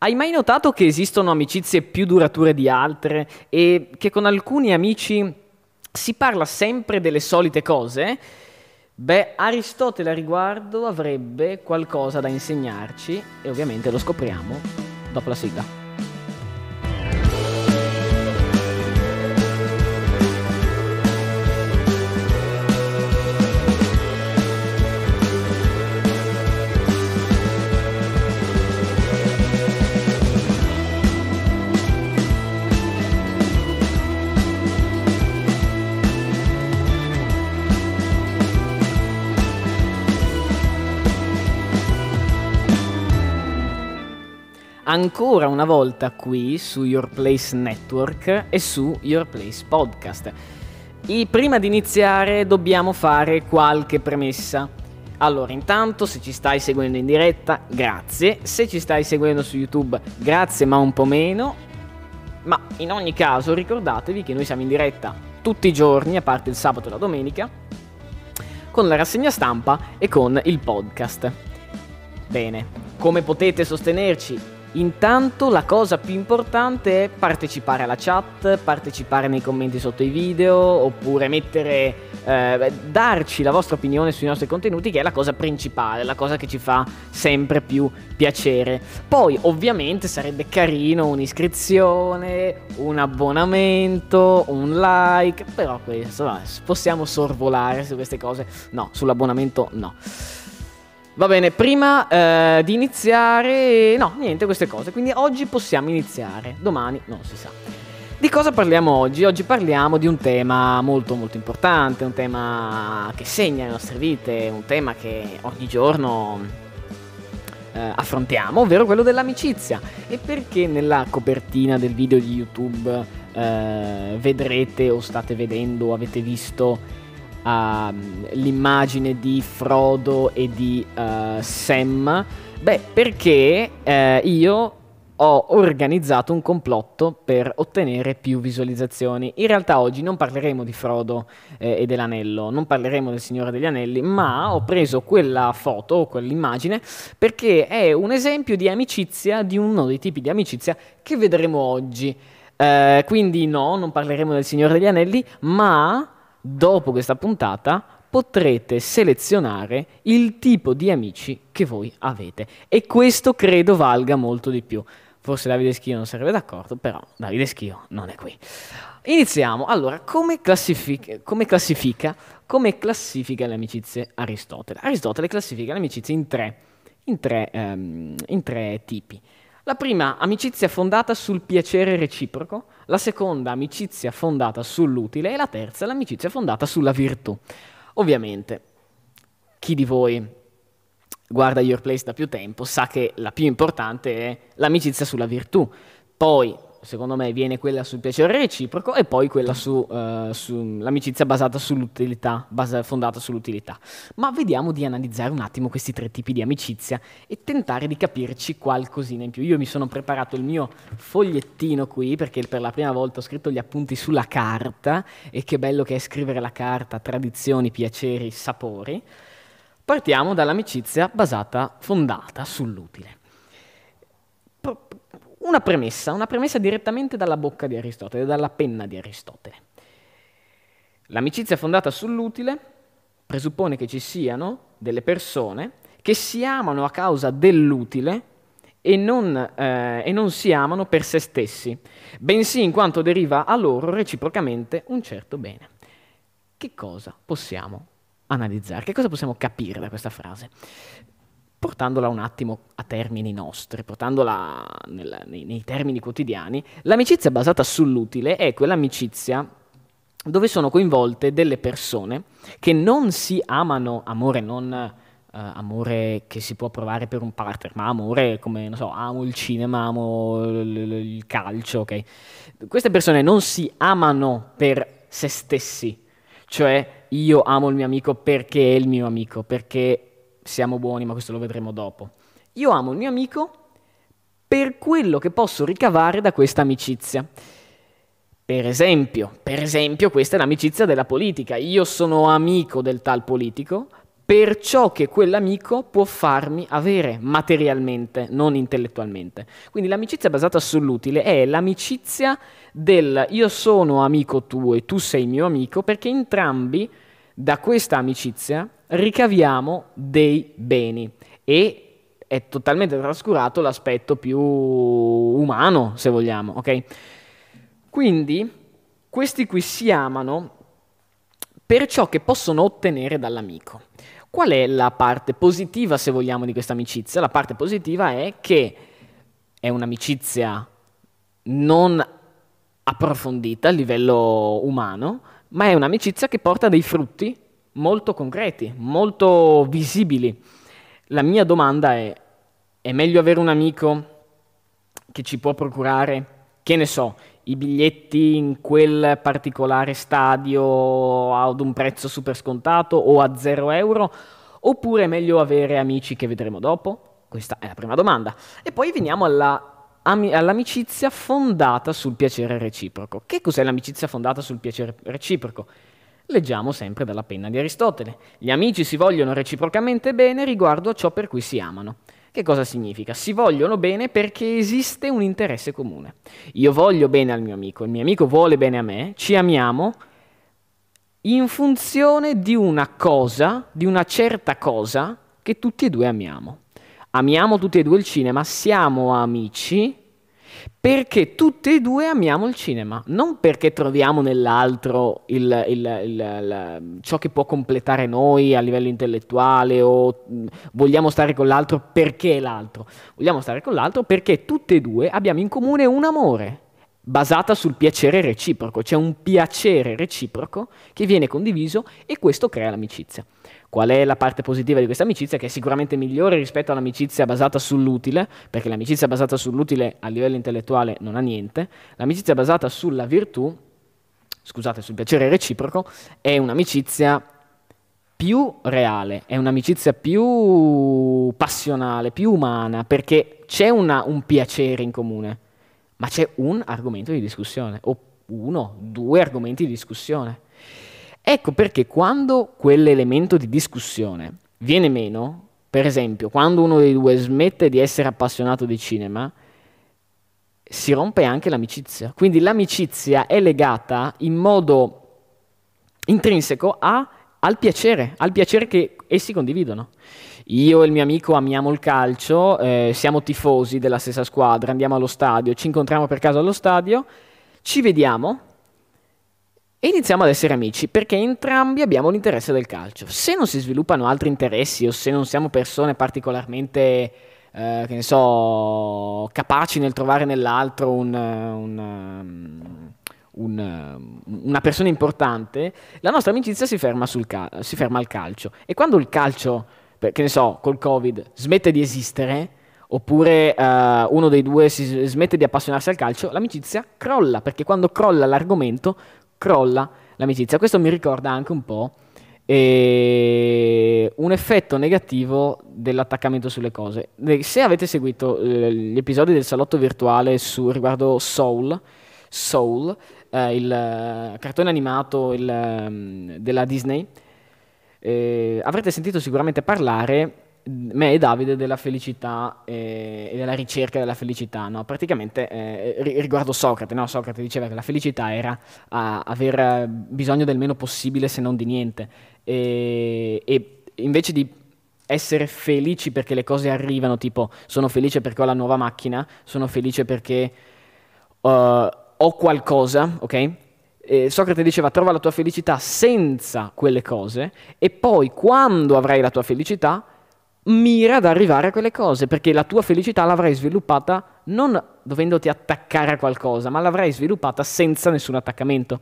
Hai mai notato che esistono amicizie più durature di altre e che con alcuni amici si parla sempre delle solite cose? Beh, Aristotele a riguardo avrebbe qualcosa da insegnarci e ovviamente lo scopriamo dopo la sigla. Ancora una volta qui su Your Place Network e su Your Place Podcast. E prima di iniziare dobbiamo fare qualche premessa. Allora, intanto se ci stai seguendo in diretta, grazie. Se ci stai seguendo su YouTube, grazie ma un po' meno. Ma in ogni caso ricordatevi che noi siamo in diretta tutti i giorni, a parte il sabato e la domenica, con la rassegna stampa e con il podcast. Bene, come potete sostenerci? Intanto la cosa più importante è partecipare alla chat, partecipare nei commenti sotto i video, oppure mettere, eh, darci la vostra opinione sui nostri contenuti, che è la cosa principale, la cosa che ci fa sempre più piacere. Poi ovviamente sarebbe carino un'iscrizione, un abbonamento, un like, però questo possiamo sorvolare su queste cose. No, sull'abbonamento no. Va bene, prima eh, di iniziare, no, niente queste cose, quindi oggi possiamo iniziare, domani non si sa. Di cosa parliamo oggi? Oggi parliamo di un tema molto molto importante, un tema che segna le nostre vite, un tema che ogni giorno eh, affrontiamo, ovvero quello dell'amicizia. E perché nella copertina del video di YouTube eh, vedrete o state vedendo o avete visto uh, l'immagine di Frodo e di uh, Sam? Beh, perché uh, io ho organizzato un complotto per ottenere più visualizzazioni. In realtà oggi non parleremo di Frodo eh, e dell'anello, non parleremo del Signore degli Anelli, ma ho preso quella foto, quell'immagine, perché è un esempio di amicizia, di uno dei tipi di amicizia che vedremo oggi. Eh, quindi no, non parleremo del Signore degli Anelli, ma dopo questa puntata potrete selezionare il tipo di amici che voi avete e questo credo valga molto di più. Forse Davide Schio non sarebbe d'accordo, però Davide Schio non è qui. Iniziamo. Allora, come classifica, come classifica, come classifica le amicizie Aristotele? Aristotele classifica le amicizie in tre, in tre, um, in tre tipi. La prima, amicizia fondata sul piacere reciproco, la seconda, amicizia fondata sull'utile e la terza, l'amicizia fondata sulla virtù. Ovviamente, chi di voi guarda Your Place da più tempo sa che la più importante è l'amicizia sulla virtù. Poi secondo me viene quella sul piacere reciproco e poi quella sull'amicizia su, uh, basata sull'utilità, basa, fondata sull'utilità. Ma vediamo di analizzare un attimo questi tre tipi di amicizia e tentare di capirci qualcosina in più. Io mi sono preparato il mio fogliettino qui perché per la prima volta ho scritto gli appunti sulla carta e che bello che è scrivere la carta, tradizioni, piaceri, sapori. Partiamo dall'amicizia basata, fondata sull'utile. Una premessa, una premessa direttamente dalla bocca di Aristotele, dalla penna di Aristotele. L'amicizia fondata sull'utile presuppone che ci siano delle persone che si amano a causa dell'utile e non, eh, e non, si amano per se stessi, bensì in quanto deriva a loro reciprocamente un certo bene. Che cosa possiamo analizzare? Che cosa possiamo capire da questa frase? Portandola un attimo a termini nostri, portandola nel, nei, nei termini quotidiani, l'amicizia basata sull'utile è quell'amicizia dove sono coinvolte delle persone che non si amano, amore non uh, amore che si può provare per un partner, ma amore come, non so, amo il cinema, amo il, il calcio, ok? Queste persone non si amano per se stessi, cioè io amo il mio amico perché è il mio amico, perché siamo buoni, ma questo lo vedremo dopo. Io amo il mio amico per quello che posso ricavare da questa amicizia. Per esempio, per esempio, questa è l'amicizia della politica. Io sono amico del tal politico per ciò che quell'amico può farmi avere materialmente, non intellettualmente. Quindi l'amicizia basata sull'utile è l'amicizia del io sono amico tuo e tu sei mio amico perché entrambi da questa amicizia ricaviamo dei beni e è totalmente trascurato l'aspetto più umano, se vogliamo, ok? Quindi questi qui si amano per ciò che possono ottenere dall'amico. Qual è la parte positiva, se vogliamo, di questa amicizia? La parte positiva è che è un'amicizia non approfondita a livello umano, ma è un'amicizia che porta dei frutti molto concreti, molto visibili. La mia domanda è, è meglio avere un amico che ci può procurare, che ne so, i biglietti in quel particolare stadio ad un prezzo super scontato o a 0 euro? Oppure è meglio avere amici che vedremo dopo? Questa è la prima domanda. E poi veniamo alla, ami, all'amicizia fondata sul piacere reciproco. Che cos'è l'amicizia fondata sul piacere reciproco? Leggiamo sempre dalla penna di Aristotele. Gli amici si vogliono reciprocamente bene riguardo a ciò per cui si amano. Che cosa significa? Si vogliono bene perché esiste un interesse comune. Io voglio bene al mio amico, il mio amico vuole bene a me, ci amiamo in funzione di una cosa, di una certa cosa che tutti e due amiamo. Amiamo tutti e due il cinema, siamo amici perché tutti e due amiamo il cinema, non perché troviamo nell'altro il, il, il, ciò che può completare noi a livello intellettuale o vogliamo stare con l'altro perché l'altro, vogliamo stare con l'altro perché tutti e due abbiamo in comune un amore basata sul piacere reciproco, c'è un piacere reciproco che viene condiviso e questo crea l'amicizia. Qual è la parte positiva di questa amicizia? Che è sicuramente migliore rispetto all'amicizia basata sull'utile, perché l'amicizia basata sull'utile a livello intellettuale non ha niente. L'amicizia basata sulla virtù, scusate, sul piacere reciproco, è un'amicizia più reale, è un'amicizia più passionale, più umana, perché c'è una, un piacere in comune, ma c'è un argomento di discussione, o uno, due argomenti di discussione. Ecco perché quando quell'elemento di discussione viene meno, per esempio, quando uno dei due smette di essere appassionato di cinema, si rompe anche l'amicizia. Quindi l'amicizia è legata in modo intrinseco a, al piacere, al piacere che essi condividono. Io e il mio amico amiamo il calcio, eh, siamo tifosi della stessa squadra, andiamo allo stadio, ci incontriamo per caso allo stadio, ci vediamo e iniziamo ad essere amici perché entrambi abbiamo l'interesse del calcio. Se non si sviluppano altri interessi o se non siamo persone particolarmente, eh, che ne so, capaci nel trovare nell'altro un, un, um, un, una persona importante, la nostra amicizia si ferma, cal- si ferma al calcio. E quando il calcio, che ne so, col Covid, smette di esistere, oppure uh, uno dei due si smette di appassionarsi al calcio, l'amicizia crolla, perché quando crolla l'argomento crolla l'amicizia. Questo mi ricorda anche un po' eh, un effetto negativo dell'attaccamento sulle cose. Se avete seguito eh, gli episodi del salotto virtuale su, riguardo Soul, Soul eh, il uh, cartone animato il, um, della Disney, eh, avrete sentito sicuramente parlare me e Davide della felicità eh, e della ricerca della felicità, no? praticamente eh, riguardo Socrate, no? Socrate diceva che la felicità era aver bisogno del meno possibile se non di niente e, e, invece di essere felici perché le cose arrivano, tipo sono felice perché ho la nuova macchina, sono felice perché uh, ho qualcosa, ok? Eh, Socrate diceva trova la tua felicità senza quelle cose e poi quando avrai la tua felicità mira ad arrivare a quelle cose, perché la tua felicità l'avrai sviluppata non dovendoti attaccare a qualcosa, ma l'avrai sviluppata senza nessun attaccamento.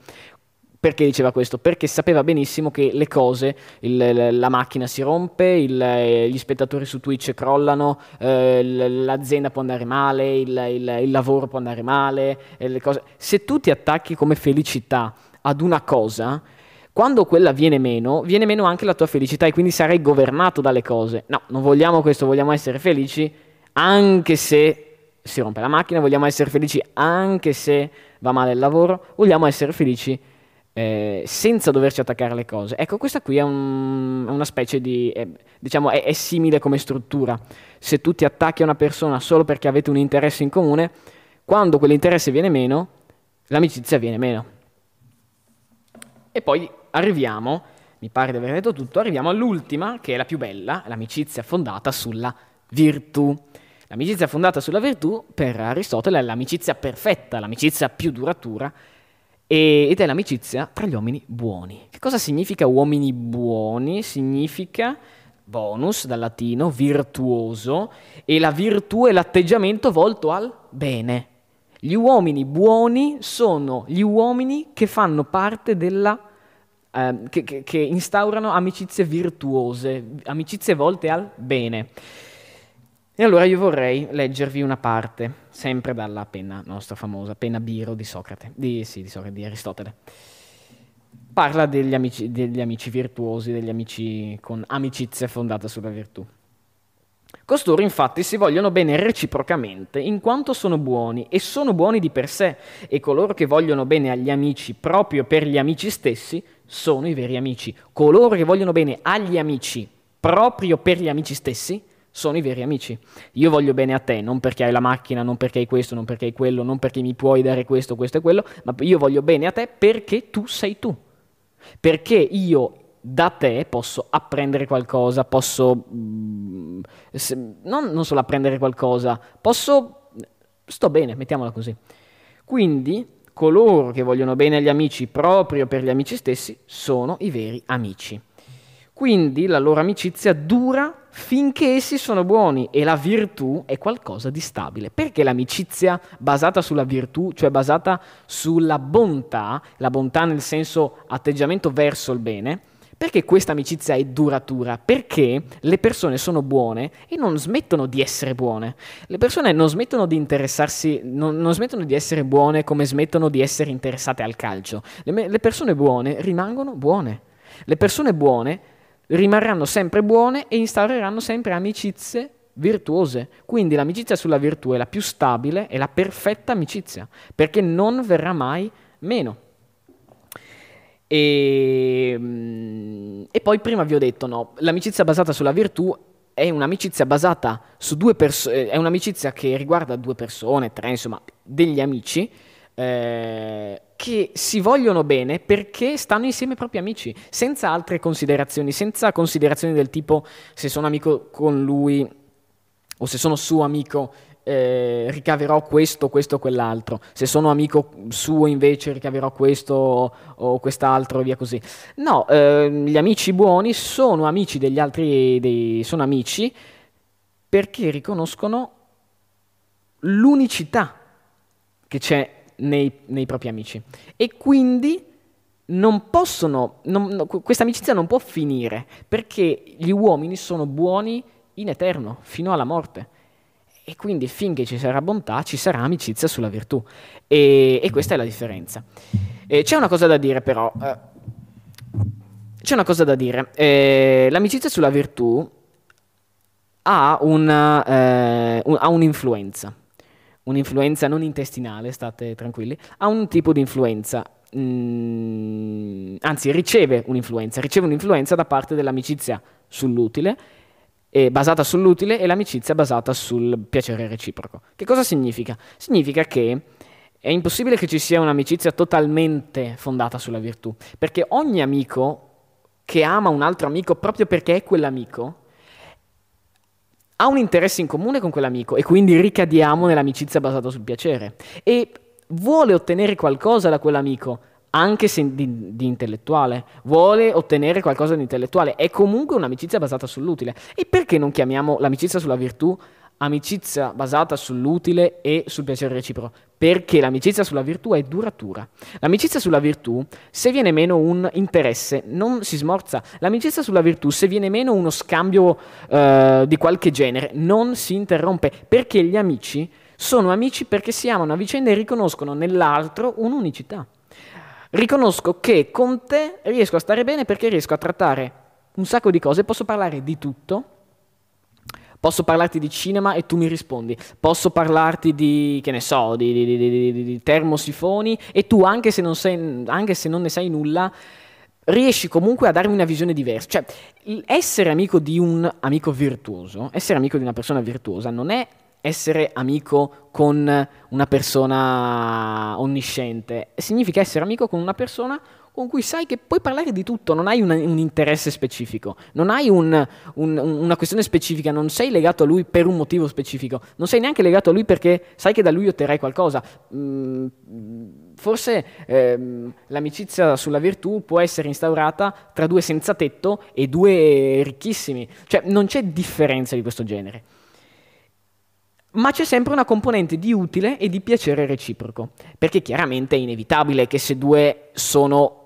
Perché diceva questo? Perché sapeva benissimo che le cose, il, la macchina si rompe, il, gli spettatori su Twitch crollano, eh, l'azienda può andare male, il, il, lavoro può andare male, se tu ti attacchi come felicità ad una cosa, quando quella viene meno, viene meno anche la tua felicità e quindi sarai governato dalle cose. No, non vogliamo questo, vogliamo essere felici anche se si rompe la macchina, vogliamo essere felici anche se va male il lavoro, vogliamo essere felici eh, senza doverci attaccare le cose. Ecco, questa qui è, un, una specie di, è, diciamo, è, è simile come struttura. Se tu ti attacchi a una persona solo perché avete un interesse in comune, quando quell'interesse viene meno, l'amicizia viene meno. E poi arriviamo, mi pare di aver detto tutto, arriviamo all'ultima, che è la più bella, l'amicizia fondata sulla virtù. L'amicizia fondata sulla virtù per Aristotele è l'amicizia perfetta, l'amicizia più duratura ed è l'amicizia tra gli uomini buoni. Che cosa significa uomini buoni? Significa bonus dal latino, virtuoso, e la virtù è l'atteggiamento volto al bene. Gli uomini buoni sono gli uomini che fanno parte della... Eh, che, che, che instaurano amicizie virtuose, amicizie volte al bene. E allora io vorrei leggervi una parte, sempre dalla penna nostra famosa, penna Biro di Socrate, di, sì, di, Socrate, di Aristotele. Parla degli amici, degli amici virtuosi, degli amici con amicizia fondata sulla virtù. Costoro infatti si vogliono bene reciprocamente, in quanto sono buoni, e sono buoni di per sé, e coloro che vogliono bene agli amici proprio per gli amici stessi sono i veri amici. Coloro che vogliono bene agli amici proprio per gli amici stessi sono i veri amici. Io voglio bene a te, non perché hai la macchina, non perché hai questo, non perché hai quello, non perché mi puoi dare questo, questo e quello, ma io voglio bene a te perché tu sei tu. Perché io da te posso apprendere qualcosa, posso... Mm, non, non solo apprendere qualcosa, posso... Sto bene, mettiamola così. Quindi coloro che vogliono bene agli amici proprio per gli amici stessi sono i veri amici. Quindi la loro amicizia dura finché essi sono buoni e la virtù è qualcosa di stabile. Perché l'amicizia basata sulla virtù, cioè basata sulla bontà, la bontà nel senso atteggiamento verso il bene, perché questa amicizia è duratura? Perché le persone sono buone e non smettono di essere buone. Le persone non smettono di interessarsi, non, non smettono di essere buone come smettono di essere interessate al calcio. Le, le persone buone rimangono buone. Le persone buone rimarranno sempre buone e instaureranno sempre amicizie virtuose. Quindi l'amicizia sulla virtù è la più stabile e la perfetta amicizia, perché non verrà mai meno. E, mm, e poi prima vi ho detto, no, l'amicizia basata sulla virtù è un'amicizia basata su due persone, è un'amicizia che riguarda due persone, tre, insomma, degli amici, eh, che si vogliono bene perché stanno insieme ai propri amici, senza altre considerazioni, senza considerazioni del tipo se sono amico con lui o se sono suo amico eh, ricaverò questo, questo o quell'altro, se sono amico suo invece ricaverò questo o, quest'altro e via così. No, eh, gli amici buoni sono amici degli altri, dei, sono amici perché riconoscono l'unicità che c'è nei, nei propri amici. E quindi non possono, non, no, questa amicizia non può finire perché gli uomini sono buoni in eterno, fino alla morte. E quindi finché ci sarà bontà ci sarà amicizia sulla virtù. E, e questa è la differenza. E c'è una cosa da dire però. Eh, c'è una cosa da dire. Eh, l'amicizia sulla virtù ha, una, eh, un, ha un'influenza un'influenza non intestinale, state tranquilli, ha un tipo di influenza, mm, anzi riceve un'influenza, riceve un'influenza da parte dell'amicizia sull'utile, basata sull'utile e l'amicizia basata sul piacere reciproco. Che cosa significa? Significa che è impossibile che ci sia un'amicizia totalmente fondata sulla virtù, perché ogni amico che ama un altro amico proprio perché è quell'amico, ha un interesse in comune con quell'amico e quindi ricadiamo nell'amicizia basata sul piacere. E vuole ottenere qualcosa da quell'amico anche se di, di, intellettuale, vuole ottenere qualcosa di intellettuale, è comunque un'amicizia basata sull'utile. E perché non chiamiamo l'amicizia sulla virtù amicizia basata sull'utile e sul piacere reciproco, perché l'amicizia sulla virtù è duratura. L'amicizia sulla virtù, se viene meno un interesse, non si smorza. L'amicizia sulla virtù, se viene meno uno scambio eh, di qualche genere, non si interrompe, perché gli amici sono amici perché si amano a vicenda e riconoscono nell'altro un'unicità. Riconosco che con te riesco a stare bene perché riesco a trattare un sacco di cose, posso parlare di tutto, Posso parlarti di cinema e tu mi rispondi. Posso parlarti di, che ne so, di, di, di, di termosifoni e tu, anche se, sei, anche se, non ne sai nulla, riesci comunque a darmi una visione diversa. Cioè, essere amico di un amico virtuoso, essere amico di una persona virtuosa non è essere amico con una persona onnisciente, significa essere amico con una persona con cui sai che puoi parlare di tutto, non hai un, un interesse specifico, non hai un, un, una questione specifica, non sei legato a lui per un motivo specifico, non sei neanche legato a lui perché sai che da lui otterrai qualcosa. Mm, forse ehm, l'amicizia sulla virtù può essere instaurata tra due senza tetto e due ricchissimi, cioè non c'è differenza di questo genere ma c'è sempre una componente di utile e di piacere reciproco, perché chiaramente è inevitabile che se due sono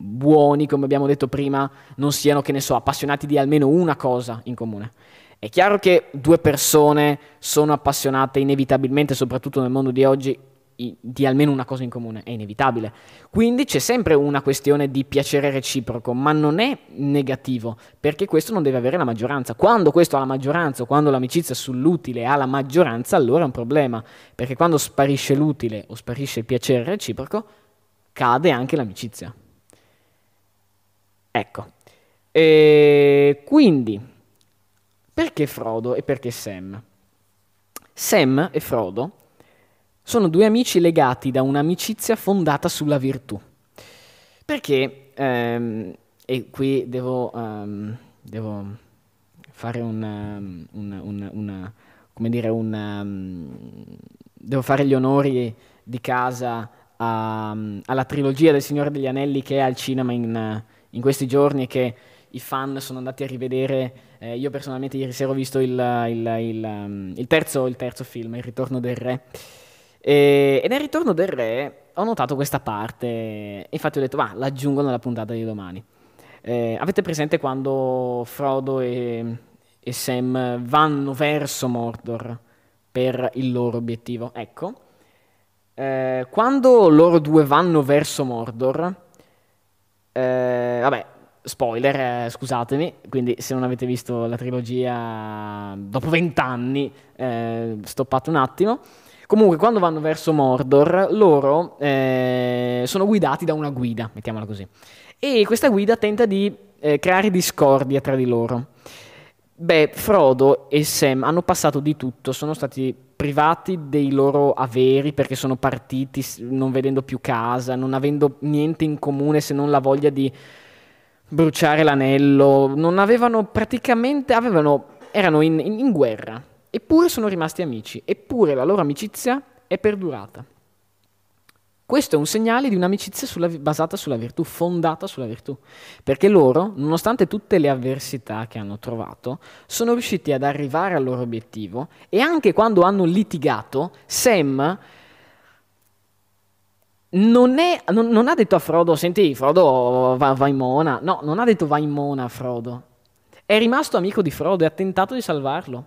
buoni, come abbiamo detto prima, non siano, che ne so, appassionati di almeno una cosa in comune. È chiaro che due persone sono appassionate inevitabilmente, soprattutto nel mondo di oggi, di almeno una cosa in comune, è inevitabile. Quindi c'è sempre una questione di piacere reciproco, ma non è negativo, perché questo non deve avere la maggioranza. Quando questo ha la maggioranza o quando l'amicizia sull'utile ha la maggioranza, allora è un problema, perché quando sparisce l'utile o sparisce il piacere reciproco, cade anche l'amicizia. Ecco, e quindi, perché Frodo e perché Sam? Sam e Frodo sono due amici legati da un'amicizia fondata sulla virtù. Perché, ehm, e qui devo, um, devo fare un, um, un, un, una, come dire, un, um, devo fare gli onori di casa a, alla trilogia del Signore degli Anelli che è al cinema in in questi giorni che i fan sono andati a rivedere. Eh, io personalmente ieri sera ho visto il, il, il, um, il, terzo, terzo film, Il ritorno del re. E, e, nel ritorno del re ho notato questa parte, infatti ho detto, va, l'aggiungo nella puntata di domani. Eh, avete presente quando Frodo e, e Sam vanno verso Mordor per il loro obiettivo? Ecco, eh, quando loro due vanno verso Mordor, eh, vabbè, spoiler, eh, scusatemi, quindi se non avete visto la trilogia dopo vent'anni, eh, stoppate un attimo. Comunque, quando vanno verso Mordor, loro eh, sono guidati da una guida, mettiamola così. E questa guida tenta di eh, creare discordia tra di loro. Beh, Frodo e Sam hanno passato di tutto, sono stati privati dei loro averi perché sono partiti non vedendo più casa, non avendo niente in comune se non la voglia di bruciare l'anello, non avevano praticamente, avevano, erano in, in, in guerra, eppure sono rimasti amici, eppure la loro amicizia è perdurata. Questo è un segnale di un'amicizia sulla, basata sulla virtù, fondata sulla virtù, perché loro, nonostante tutte le avversità che hanno trovato, sono riusciti ad arrivare al loro obiettivo e anche quando hanno litigato, Sam non, è, non, non ha detto a Frodo, senti Frodo va, va in mona, no, non ha detto va in mona a Frodo, è rimasto amico di Frodo e ha tentato di salvarlo.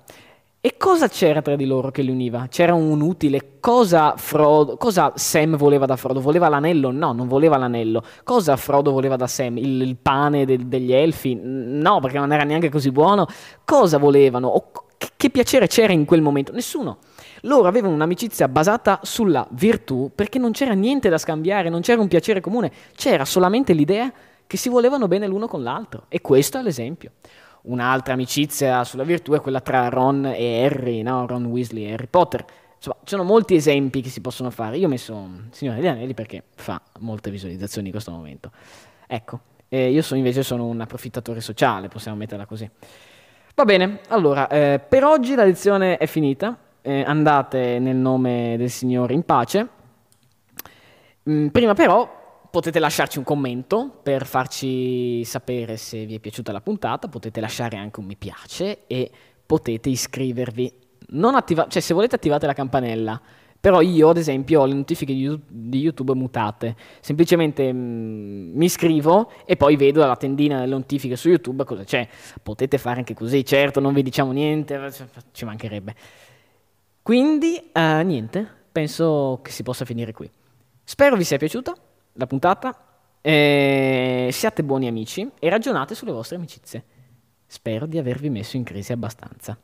E cosa c'era tra di loro che li univa? C'era un utile. Cosa, Frodo, cosa Sam voleva da Frodo? Voleva l'anello? No, non voleva l'anello. Cosa Frodo voleva da Sam? Il, il pane de, degli elfi? No, perché non era neanche così buono. Cosa volevano? O che, che piacere c'era in quel momento? Nessuno. Loro avevano un'amicizia basata sulla virtù perché non c'era niente da scambiare, non c'era un piacere comune, c'era solamente l'idea che si volevano bene l'uno con l'altro. E questo è l'esempio. Un'altra amicizia sulla virtù è quella tra Ron e Harry, no? Ron Weasley e Harry Potter. Insomma, ci sono molti esempi che si possono fare. Io ho messo Signore degli Anelli perché fa molte visualizzazioni in questo momento. Ecco, eh, io sono, invece sono un approfittatore sociale, possiamo metterla così. Va bene, allora, eh, per oggi la lezione è finita. Eh, andate nel nome del Signore in pace. Mm, prima però potete lasciarci un commento per farci sapere se vi è piaciuta la puntata, potete lasciare anche un mi piace e potete iscrivervi. Attiva- cioè, se volete attivate la campanella, però io ad esempio ho le notifiche di YouTube mutate. Semplicemente mh, mm, mi iscrivo e poi vedo la tendina delle notifiche su YouTube cosa c'è. Potete fare anche così, certo, non vi diciamo niente, ci mancherebbe. Quindi, uh, niente, penso che si possa finire qui. Spero vi sia piaciuta la puntata. Eh, siate buoni amici e ragionate sulle vostre amicizie. Spero di avervi messo in crisi abbastanza.